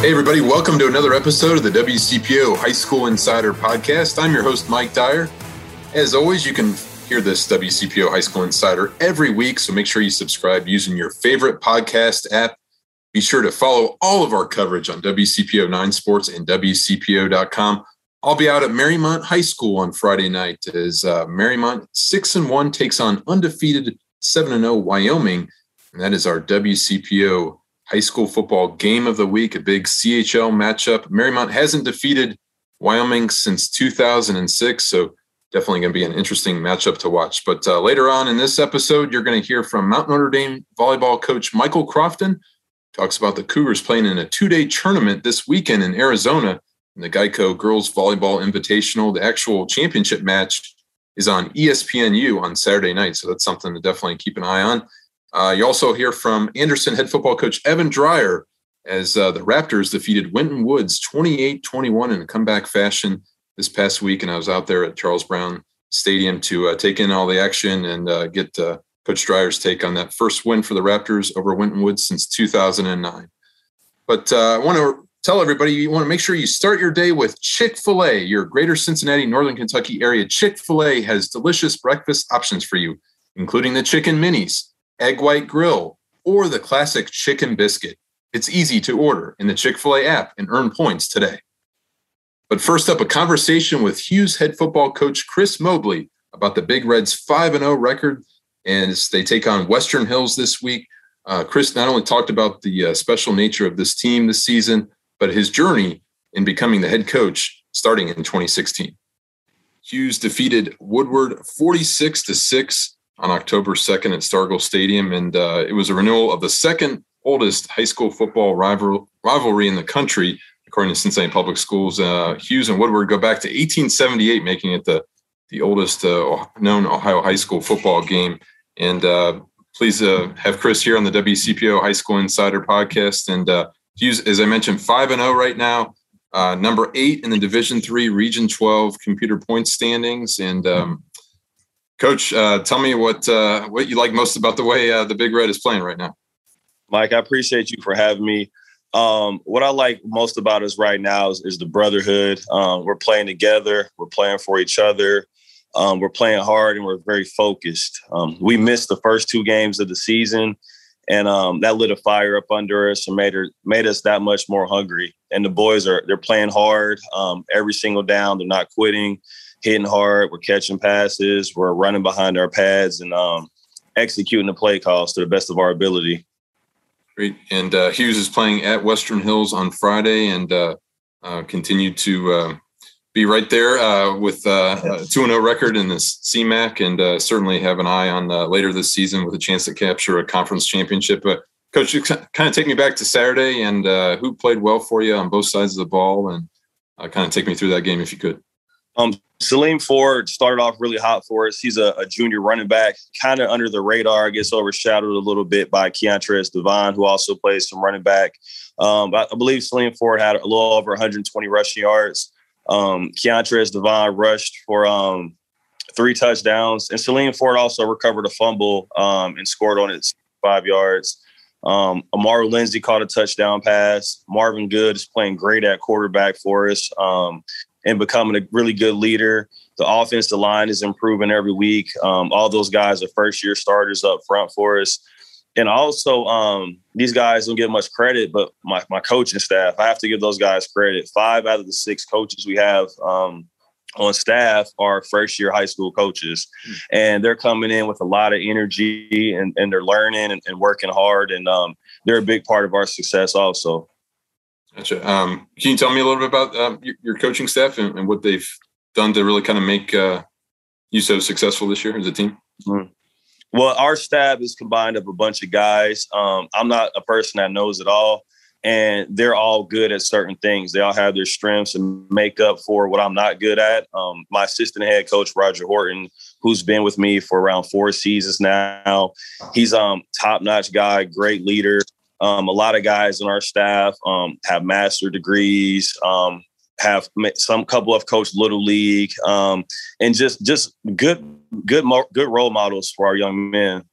Hey, everybody, welcome to another episode of the WCPO High School Insider Podcast. I'm your host, Mike Dyer. As always, you can hear this WCPO High School Insider every week, so make sure you subscribe using your favorite podcast app. Be sure to follow all of our coverage on WCPO 9 Sports and WCPO.com. I'll be out at Mariemont High School on Friday night as uh, Mariemont 6 and 1 takes on undefeated 7 and 0 Wyoming. And that is our WCPO high school football game of the week, a big CHL matchup. Mariemont hasn't defeated Wyoming since 2006, so definitely going to be an interesting matchup to watch. But uh, later on in this episode, you're going to hear from Mount Notre Dame volleyball coach Michael Crofton. Talks about the Cougars playing in a two-day tournament this weekend in Arizona in the Geico Girls Volleyball Invitational. The actual championship match is on ESPNU on Saturday night, so that's something to definitely keep an eye on. Uh, you also hear from Anderson head football coach Evan Dreyer as uh, the Raptors defeated Winton Woods 28 21 in a comeback fashion this past week. And I was out there at Charles Brown Stadium to uh, take in all the action and uh, get uh, Coach Dreyer's take on that first win for the Raptors over Winton Woods since 2009. But uh, I want to tell everybody you want to make sure you start your day with Chick fil A. Your greater Cincinnati, Northern Kentucky area Chick fil A has delicious breakfast options for you, including the chicken minis egg white grill, or the classic chicken biscuit. It's easy to order in the Chick fil A app and earn points today. But first up, a conversation with Hughes head football coach Chris Mobley about the Big Reds 5 0 record as they take on Western Hills this week. Uh, Chris not only talked about the uh, special nature of this team this season, but his journey in becoming the head coach starting in 2016. Hughes defeated Woodward 46 to 6 on October 2nd at Stargel Stadium. And uh, it was a renewal of the second oldest high school football rival, rivalry in the country, according to Cincinnati Public Schools. Uh, Hughes and Woodward go back to 1878, making it the, the oldest uh, known Ohio high school football game. And uh, please uh, have Chris here on the WCPO High School Insider podcast. And uh, Hughes, as I mentioned, 5 and 0 right now. number eight in the Division Three Region 12 computer points standings, and um, Coach, uh, tell me what uh, what you like most about the way uh, the Big Red is playing right now. Mike, I appreciate you for having me. Um, what I like most about us right now is, is the brotherhood. Um, we're playing together. We're playing for each other. Um, we're playing hard and we're very focused. Um, we missed the first two games of the season, and um, that lit a fire up under us and made her, made us that much more hungry. And the boys are they're playing hard um, every single down. They're not quitting hitting hard. We're catching passes. We're running behind our pads and um, executing the play calls to the best of our ability. Great. And uh, Hughes is playing at Western Hills on Friday and uh, uh, continue to uh, be right there uh, with uh, a 2 0 record in this CMAC and certainly have an eye on later this season with a chance to capture a conference championship. But Coach, you kind of take me back to Saturday and who played well for you on both sides of the ball and kind of take me through that game if you could. Um, Salim Ford started off really hot for us. He's a, a junior running back, kind of under the radar, gets overshadowed a little bit by Keontres Devine, who also plays some running back. Um, I, I believe Salim Ford had a little over 120 rushing yards. Um, Keontres Devine rushed for um, three touchdowns, and Salim Ford also recovered a fumble um, and scored on it five yards. Um, Amaru Lindsay caught a touchdown pass. Marvin Good is playing great at quarterback for us. Um, and becoming a really good leader. The offensive line is improving every week. Um, all those guys are first year starters up front for us. And also, um, these guys don't get much credit, but my, my coaching staff, I have to give those guys credit. Five out of the six coaches we have um, on staff are first year high school coaches. Mm-hmm. And they're coming in with a lot of energy and, and they're learning and, and working hard. And um, they're a big part of our success also. Gotcha. Um, can you tell me a little bit about um, your, your, coaching staff and, and, what they've done to really kind of make uh, you so successful this year as a team? Mm-hmm. Well, our staff is combined of a bunch of guys. Um, I'm not a person that knows it all, and they're all good at certain things. They all have their strengths and make up for what I'm not good at. Um, my assistant head coach Roger Horton, who's been with me for around four seasons now, he's um top notch guy, great leader. Um, a lot of guys on our staff um, have master degrees, um, have some couple of coached little league, um, and just just good good good role models for our young men.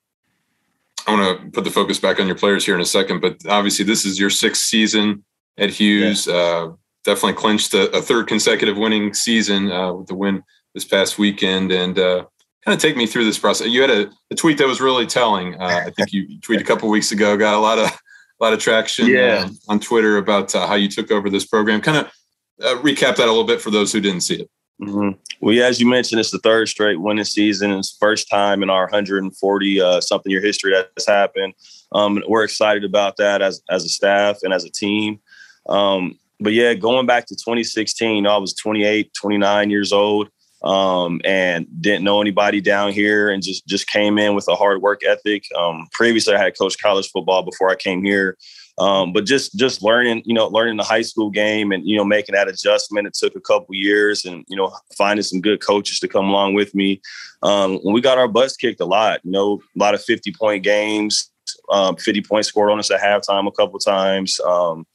I want to put the focus back on your players here in a second, but obviously this is your sixth season at Hughes. Yeah. Uh, definitely clinched a, a, third consecutive winning season uh, with the win this past weekend. And uh, kind of take me through this process. You had a, a tweet that was really telling. Uh, I think you tweeted a couple weeks ago, got a lot of a lot of traction yeah. uh, on Twitter about uh, how you took over this program. Kind of uh, recap that a little bit for those who didn't see it. Mm-hmm. Well, as you mentioned, it's the third straight winning season. It's first time in our 140 uh, something year history that's happened. Um, we're excited about that as as a staff and as a team. Um, but yeah, going back to 2016, I was 28, 29 years old um, and didn't know anybody down here and just just came in with a hard work ethic. Um, previously, I had coached college football before I came here, um, but just just learning, you know, learning the high school game and you know making that adjustment. It took a couple years, and you know finding some good coaches to come along with me. Um, we got our butts kicked a lot, you know, a lot of fifty point games, um, fifty points scored on us at halftime a couple times. Um,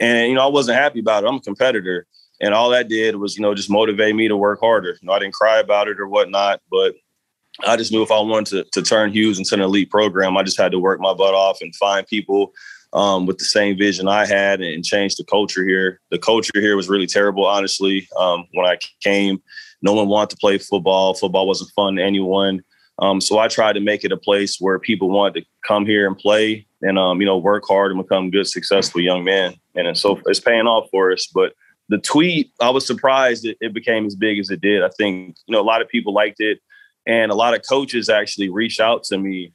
and you know, I wasn't happy about it. I'm a competitor. And all that did was, you know, just motivate me to work harder. You know, I didn't cry about it or whatnot, but I just knew if I wanted to, to turn Hughes into an elite program, I just had to work my butt off and find people um, with the same vision I had and change the culture here. The culture here was really terrible, honestly. Um, when I came, no one wanted to play football. Football wasn't fun to anyone. Um, so I tried to make it a place where people wanted to come here and play and, um, you know, work hard and become good, successful young men. And so it's paying off for us. But the tweet, I was surprised it, it became as big as it did. I think, you know, a lot of people liked it. And a lot of coaches actually reached out to me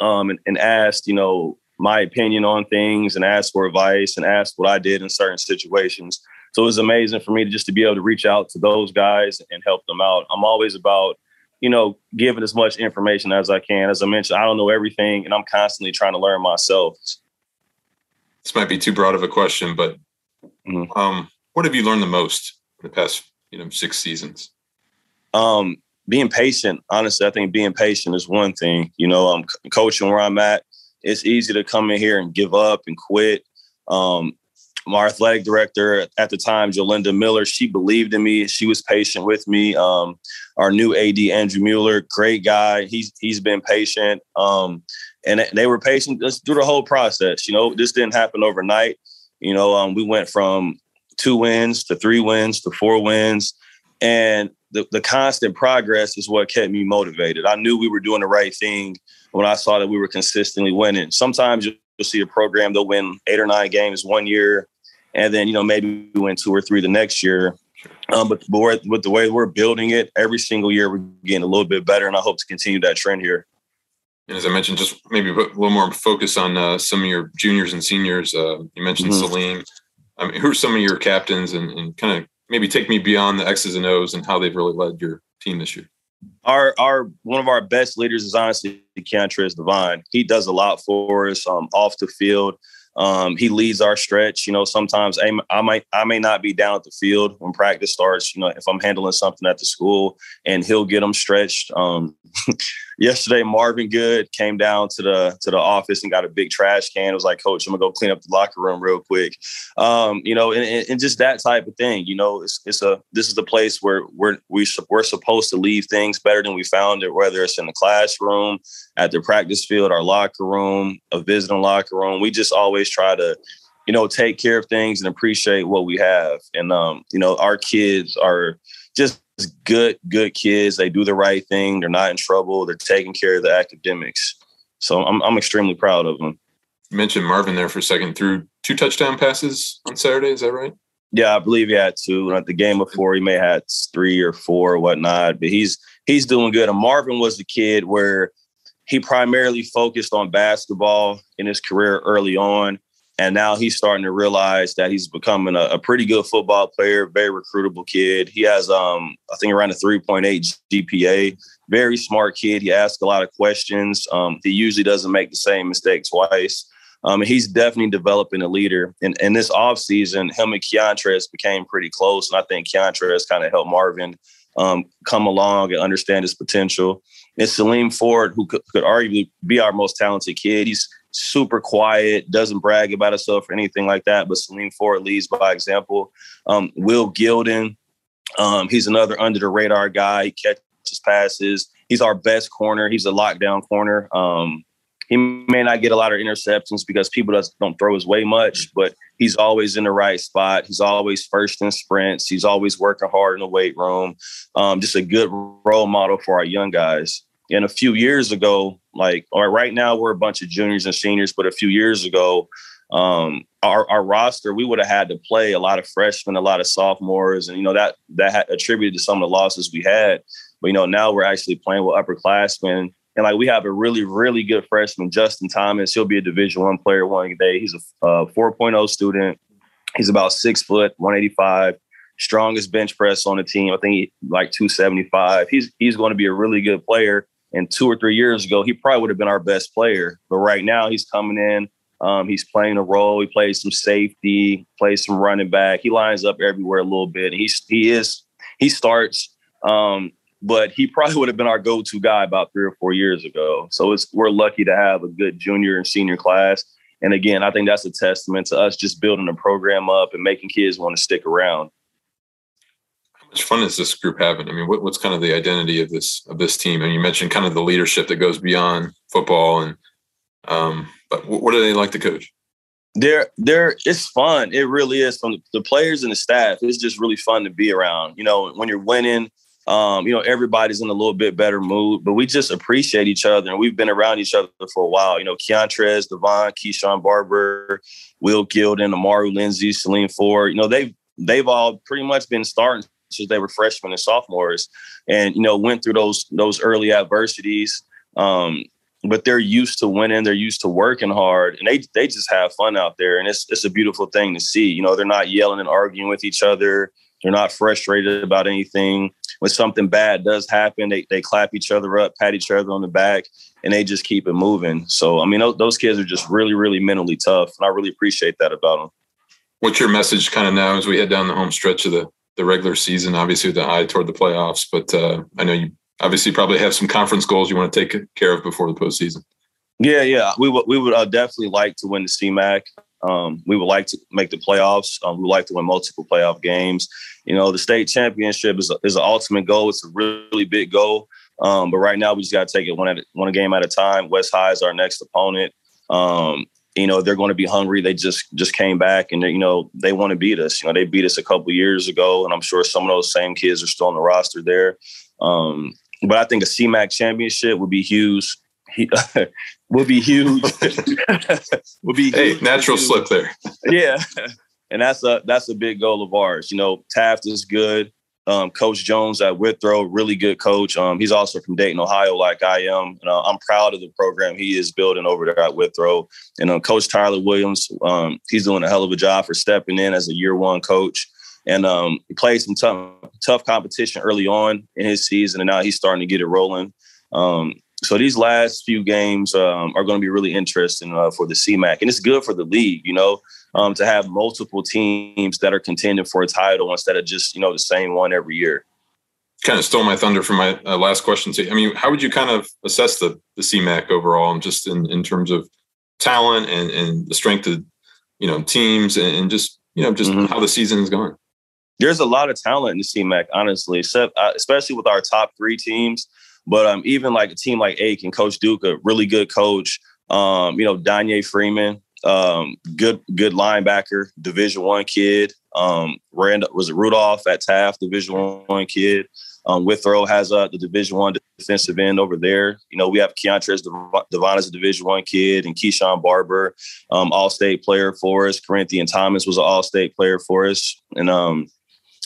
um, and, and asked, you know, my opinion on things and asked for advice and asked what I did in certain situations. So it was amazing for me to just to be able to reach out to those guys and help them out. I'm always about, you know, giving as much information as I can. As I mentioned, I don't know everything and I'm constantly trying to learn myself. This might be too broad of a question, but mm-hmm. um, what have you learned the most in the past, you know, six seasons? Um, being patient. Honestly, I think being patient is one thing. You know, I'm coaching where I'm at. It's easy to come in here and give up and quit. Um, my athletic director at the time, Jolinda Miller, she believed in me. She was patient with me. Um, our new AD, Andrew Mueller, great guy. He's he's been patient. Um, and they were patient through the whole process. You know, this didn't happen overnight. You know, um, we went from two wins to three wins to four wins. And the, the constant progress is what kept me motivated. I knew we were doing the right thing when I saw that we were consistently winning. Sometimes you'll see a program, they'll win eight or nine games one year, and then, you know, maybe we win two or three the next year. Um, but, but with the way we're building it, every single year we're getting a little bit better, and I hope to continue that trend here. And as I mentioned, just maybe put a little more focus on uh, some of your juniors and seniors. Uh, you mentioned mm-hmm. Salim. I mean, who are some of your captains and, and kind of maybe take me beyond the X's and O's and how they've really led your team this year? Our our one of our best leaders is honestly Keontres Devine. He does a lot for us um, off the field. Um, he leads our stretch. You know, sometimes I, I, might I may not be down at the field when practice starts. You know, if I'm handling something at the school, and he'll get them stretched. Um, yesterday, Marvin Good came down to the to the office and got a big trash can. It was like, Coach, I'm gonna go clean up the locker room real quick. Um, you know, and, and, just that type of thing. You know, it's it's a this is the place where we're we we're supposed to leave things better than we found it, whether it's in the classroom, at the practice field, our locker room, a visiting locker room. We just always try to, you know, take care of things and appreciate what we have. And um, you know, our kids are just good, good kids. They do the right thing. They're not in trouble. They're taking care of the academics. So I'm I'm extremely proud of them. You mentioned Marvin there for a second. Threw two touchdown passes on Saturday. Is that right? Yeah, I believe he had two. At the game before, he may have had three or four or whatnot. But he's he's doing good. And Marvin was the kid where he primarily focused on basketball in his career early on. And now he's starting to realize that he's becoming a, a pretty good football player, very recruitable kid. He has, um, I think, around a 3.8 GPA. Very smart kid. He asks a lot of questions. Um, he usually doesn't make the same mistake twice. Um, he's definitely developing a leader. And, in this offseason, him and Keontres became pretty close. And I think Keontres kind of helped Marvin um, come along and understand his potential. It's Salim Ford, who could, could arguably be our most talented kid. He's super quiet, doesn't brag about himself or anything like that. But Salim Ford leads by example. Um, Will Gilden, um, he's another under the radar guy. He catches passes. He's our best corner. He's a lockdown corner. Um, he may not get a lot of interceptions because people don't throw his way much, but he's always in the right spot. He's always first in sprints. He's always working hard in the weight room. Um, just a good role model for our young guys. And a few years ago, like or right now we're a bunch of juniors and seniors, but a few years ago, um, our, our roster, we would have had to play a lot of freshmen, a lot of sophomores, and you know that that attributed to some of the losses we had. But you know now we're actually playing with upperclassmen, and like we have a really really good freshman, Justin Thomas. He'll be a Division One player one day. He's a uh, 4.0 student. He's about six foot, 185, strongest bench press on the team. I think he, like 275. He's he's going to be a really good player. And two or three years ago, he probably would have been our best player. But right now, he's coming in um, he's playing a role. He plays some safety, plays some running back. He lines up everywhere a little bit. He's he is he starts, um, but he probably would have been our go-to guy about three or four years ago. So it's we're lucky to have a good junior and senior class. And again, I think that's a testament to us just building the program up and making kids want to stick around. Much fun is this group having? I mean, what, what's kind of the identity of this of this team? And you mentioned kind of the leadership that goes beyond football and um, but what do they like to coach? They're they're it's fun. It really is from the players and the staff. It's just really fun to be around. You know, when you're winning, um, you know, everybody's in a little bit better mood, but we just appreciate each other and we've been around each other for a while. You know, Keontrez, Devon, Keyshawn Barber, Will Gilden, Amaru Lindsay, Salim Ford, you know, they've they've all pretty much been starting since they were freshmen and sophomores and, you know, went through those those early adversities. Um, but they're used to winning. They're used to working hard, and they they just have fun out there, and it's it's a beautiful thing to see. You know, they're not yelling and arguing with each other. They're not frustrated about anything. When something bad does happen, they they clap each other up, pat each other on the back, and they just keep it moving. So, I mean, those, those kids are just really, really mentally tough, and I really appreciate that about them. What's your message kind of now as we head down the home stretch of the the regular season? Obviously, with the eye toward the playoffs, but uh, I know you obviously probably have some conference goals you want to take care of before the postseason. Yeah, yeah, we would we would uh, definitely like to win the CMAC. Um, we would like to make the playoffs. Um, we would like to win multiple playoff games. You know, the state championship is a, is an ultimate goal. It's a really big goal. Um, but right now, we just got to take it one at one game at a time. West High is our next opponent. Um, you know, they're going to be hungry. They just just came back, and you know they want to beat us. You know, they beat us a couple years ago, and I'm sure some of those same kids are still on the roster there. Um, but I think a CMAC championship would be huge. would be huge. would be hey, huge. natural slip there. yeah, and that's a that's a big goal of ours. You know, Taft is good. Um, coach Jones at Withrow, really good coach. Um, he's also from Dayton, Ohio, like I am. And, uh, I'm proud of the program he is building over there at Withrow. And uh, Coach Tyler Williams, um, he's doing a hell of a job for stepping in as a year one coach and um, he played some tough, tough competition early on in his season, and now he's starting to get it rolling. So these last few games um, are going to be really interesting uh, for the CMAC, and it's good for the league, you know, um, to have multiple teams that are contending for a title instead of just you know the same one every year. Kind of stole my thunder from my uh, last question. To you. I mean, how would you kind of assess the the CMAC overall, and just in, in terms of talent and, and the strength of you know teams and, and just you know just mm-hmm. how the season is going? there's a lot of talent in the CMAC, honestly, uh, especially with our top three teams. But um, even like a team like Aiken, Coach Duke, a really good coach. Um, you know, Danye Freeman, um, good good linebacker, Division One kid. Um, Rand was it Rudolph at Taft, Division One kid. Um, Withrow has uh, the Division One defensive end over there. You know, we have Keontrez Devon as a Division One kid, and Keyshawn Barber, um, All State player for us. Corinthian Thomas was an All State player for us, and um,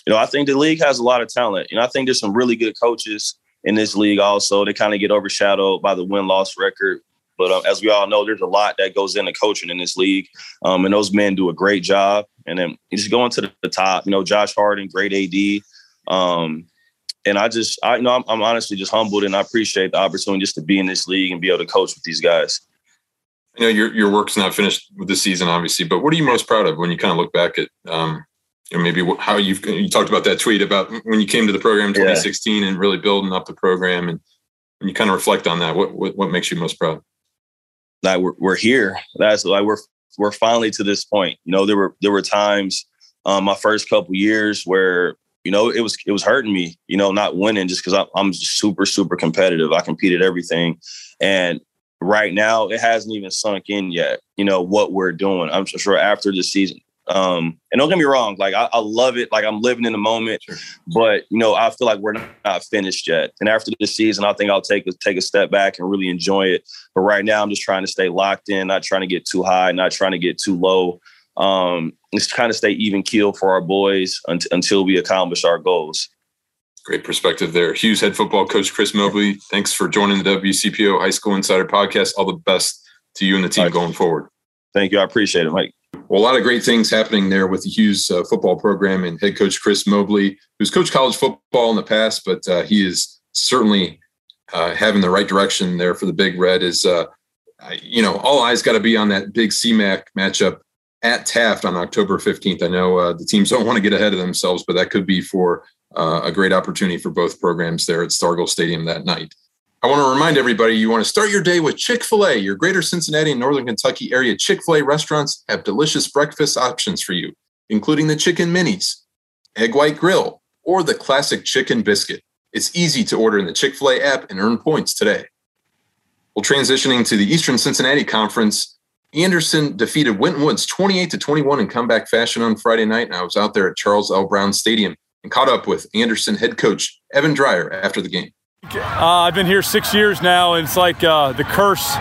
you know, I think the league has a lot of talent. You know, I think there's some really good coaches in this league also. They kind of get overshadowed by the win loss record. But um, as we all know, there's a lot that goes into coaching in this league. Um, and those men do a great job. And then just going to the, top, you know, Josh Harden, great AD. Um, and I just, I you know, I'm, I'm honestly just humbled and I appreciate the opportunity just to be in this league and be able to coach with these guys. You know your your work's not finished with the season, obviously, but what are you most proud of when you kind of look back at um, you know, maybe how you've you talked about that tweet about when you came to the program in 2016 yeah. and really building up the program and when you kind of reflect on that, what what, what makes you most proud? Like we're, we're here. That's like we're we're finally to this point. You know, there were there were times um, my first couple years where you know it was it was hurting me. You know, not winning just because I'm, I'm super super competitive. I competed everything, and right now it hasn't even sunk in yet. You know what we're doing. I'm sure after the season. Um, and don't get me wrong, like I, I love it. Like I'm living in the moment, sure. but you know I feel like we're not, not finished yet. And after this season, I think I'll take a, take a step back and really enjoy it. But right now, I'm just trying to stay locked in, not trying to get too high, not trying to get too low. Um, just kind of stay even keel for our boys until we accomplish our goals. Great perspective there. Hughes head football coach Chris Mobley, thanks for joining the WCPO High School Insider podcast. All the best to you and the team right. going forward. Thank you. I appreciate it, Mike. Well, a lot of great things happening there with the Hughes uh, football program and head coach Chris Mobley, who's coached college football in the past, but uh, he is certainly uh, having the right direction there for the Big Red. Is uh, you know all eyes got to be on that big CMAC matchup at Taft on October 15th. I know uh, the teams don't want to get ahead of themselves, but that could be for uh, a great opportunity for both programs there at Stargel Stadium that night. I want to remind everybody you want to start your day with Chick fil A. Your greater Cincinnati and Northern Kentucky area Chick fil A restaurants have delicious breakfast options for you, including the chicken minis, egg white grill, or the classic chicken biscuit. It's easy to order in the Chick fil A app and earn points today. Well, transitioning to the Eastern Cincinnati Conference, Anderson defeated Winton Woods 28 to 21 in comeback fashion on Friday night, and I was out there at Charles L. Brown Stadium and caught up with Anderson head coach Evan Dreyer after the game. Uh, I've been here six years now, and it's like uh, the curse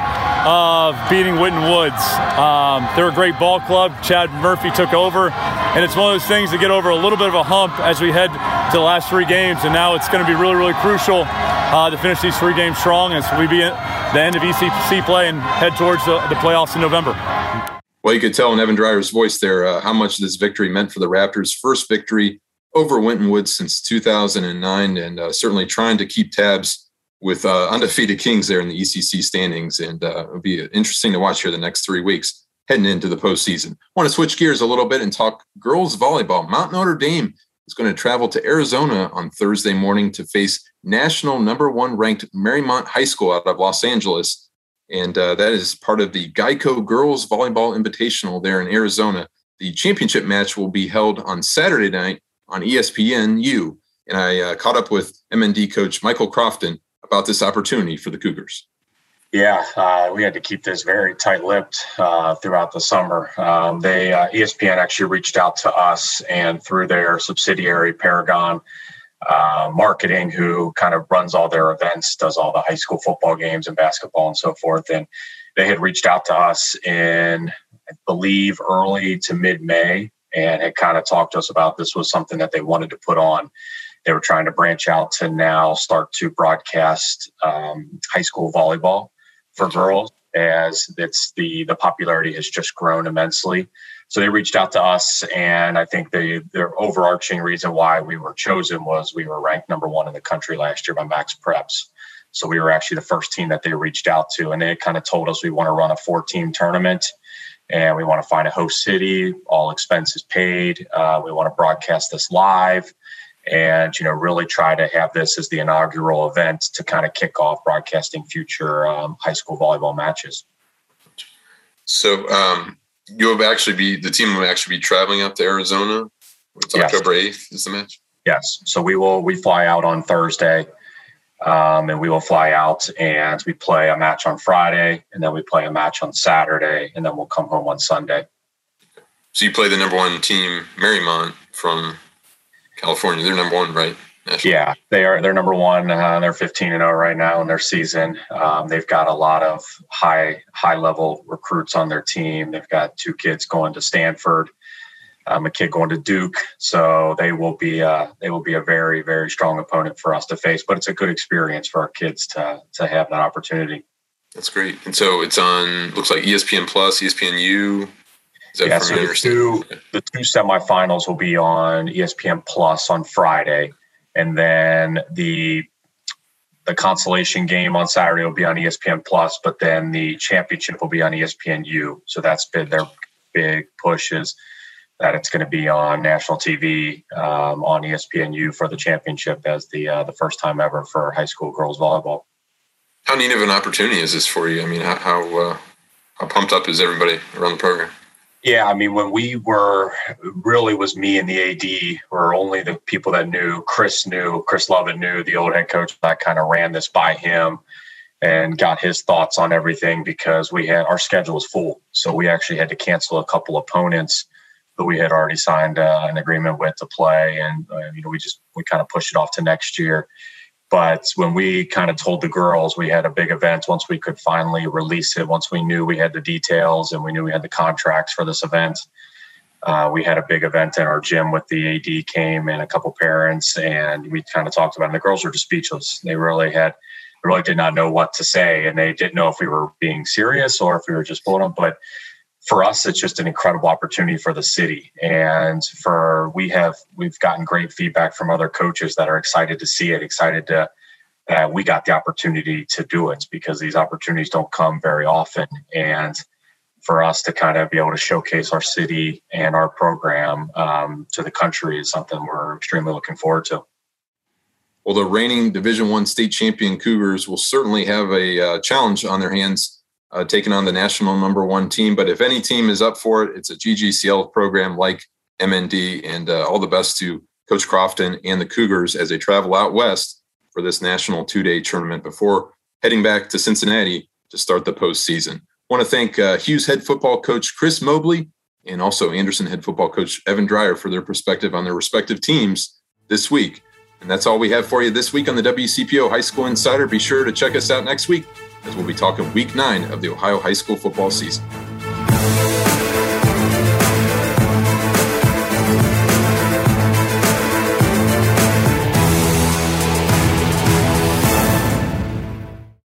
of beating Winton Woods. Um, they're a great ball club. Chad Murphy took over, and it's one of those things to get over a little bit of a hump as we head to the last three games. And now it's going to be really, really crucial uh, to finish these three games strong as we be at the end of ECC play and head towards the, the playoffs in November. Well, you could tell in Evan Dreyer's voice there uh, how much this victory meant for the Raptors' first victory over Winton Woods since 2009, and uh, certainly trying to keep tabs with uh, undefeated Kings there in the ECC standings. And uh, it'll be interesting to watch here the next three weeks heading into the postseason. Want to switch gears a little bit and talk girls volleyball. Mount Notre Dame is going to travel to Arizona on Thursday morning to face national number one ranked Marymount High School out of Los Angeles. And uh, that is part of the Geico Girls Volleyball Invitational there in Arizona. The championship match will be held on Saturday night on ESPNU. And I uh, caught up with MND coach Michael Crofton about this opportunity for the Cougars. Yeah, uh, we had to keep this very tight-lipped uh, throughout the summer. Um, they uh, ESPN actually reached out to us, and through their subsidiary Paragon uh, Marketing, who kind of runs all their events, does all the high school football games and basketball and so forth, and they had reached out to us in, I believe, early to mid-May and had kind of talked to us about this was something that they wanted to put on. They were trying to branch out to now start to broadcast um, high school volleyball for girls as it's the the popularity has just grown immensely. So they reached out to us, and I think the their overarching reason why we were chosen was we were ranked number one in the country last year by Max Preps. So we were actually the first team that they reached out to, and they kind of told us we want to run a four team tournament and we want to find a host city, all expenses paid. Uh, we want to broadcast this live and you know really try to have this as the inaugural event to kind of kick off broadcasting future um, high school volleyball matches. So um, you'll actually be the team will actually be traveling out to Arizona. It's yes. October eighth is the match. Yes. So we will we fly out on Thursday. Um, and we will fly out and we play a match on Friday, and then we play a match on Saturday, and then we'll come home on Sunday. So you play the number one team, Marymount from California. They're number one, right? National. Yeah, they are. They're number one. Uh, they're 15 and 0 right now in their season. Um, they've got a lot of high high level recruits on their team. They've got two kids going to Stanford um, a kid going to Duke, so they will be uh, they will be a very very strong opponent for us to face. But it's a good experience for our kids to to have that opportunity. That's great. And so it's on looks like ESPN Plus, ESPNU. Is that yeah, so the two, the two semifinals will be on ESPN Plus on Friday, and then the the consolation game on Saturday will be on ESPN Plus, but then the championship will be on ESPNU. So that's been their big pushes that it's going to be on national TV um, on ESPNU for the championship as the uh, the first time ever for high school girls volleyball. How neat of an opportunity is this for you? I mean, how how, uh, how pumped up is everybody around the program? Yeah, I mean, when we were really was me and the AD were only the people that knew. Chris knew, Chris Lovett knew, the old head coach that kind of ran this by him and got his thoughts on everything because we had our schedule was full. So we actually had to cancel a couple opponents who we had already signed uh, an agreement with to play, and uh, you know we just we kind of pushed it off to next year. But when we kind of told the girls we had a big event, once we could finally release it, once we knew we had the details and we knew we had the contracts for this event, uh, we had a big event in our gym with the AD came and a couple parents, and we kind of talked about it. And the girls were just speechless. They really had, they really did not know what to say, and they didn't know if we were being serious or if we were just pulling them. But for us, it's just an incredible opportunity for the city. And for we have we've gotten great feedback from other coaches that are excited to see it, excited to that we got the opportunity to do it because these opportunities don't come very often. And for us to kind of be able to showcase our city and our program um, to the country is something we're extremely looking forward to. Well, the reigning Division One state champion Cougars will certainly have a uh, challenge on their hands uh, taking on the national number one team. But if any team is up for it, it's a GGCL program like MND. And uh, all the best to Coach Crofton and the Cougars as they travel out west for this national two day tournament before heading back to Cincinnati to start the postseason. I want to thank uh, Hughes head football coach Chris Mobley and also Anderson head football coach Evan Dreyer for their perspective on their respective teams this week. And that's all we have for you this week on the WCPO High School Insider. Be sure to check us out next week as we'll be talking week nine of the Ohio high school football season.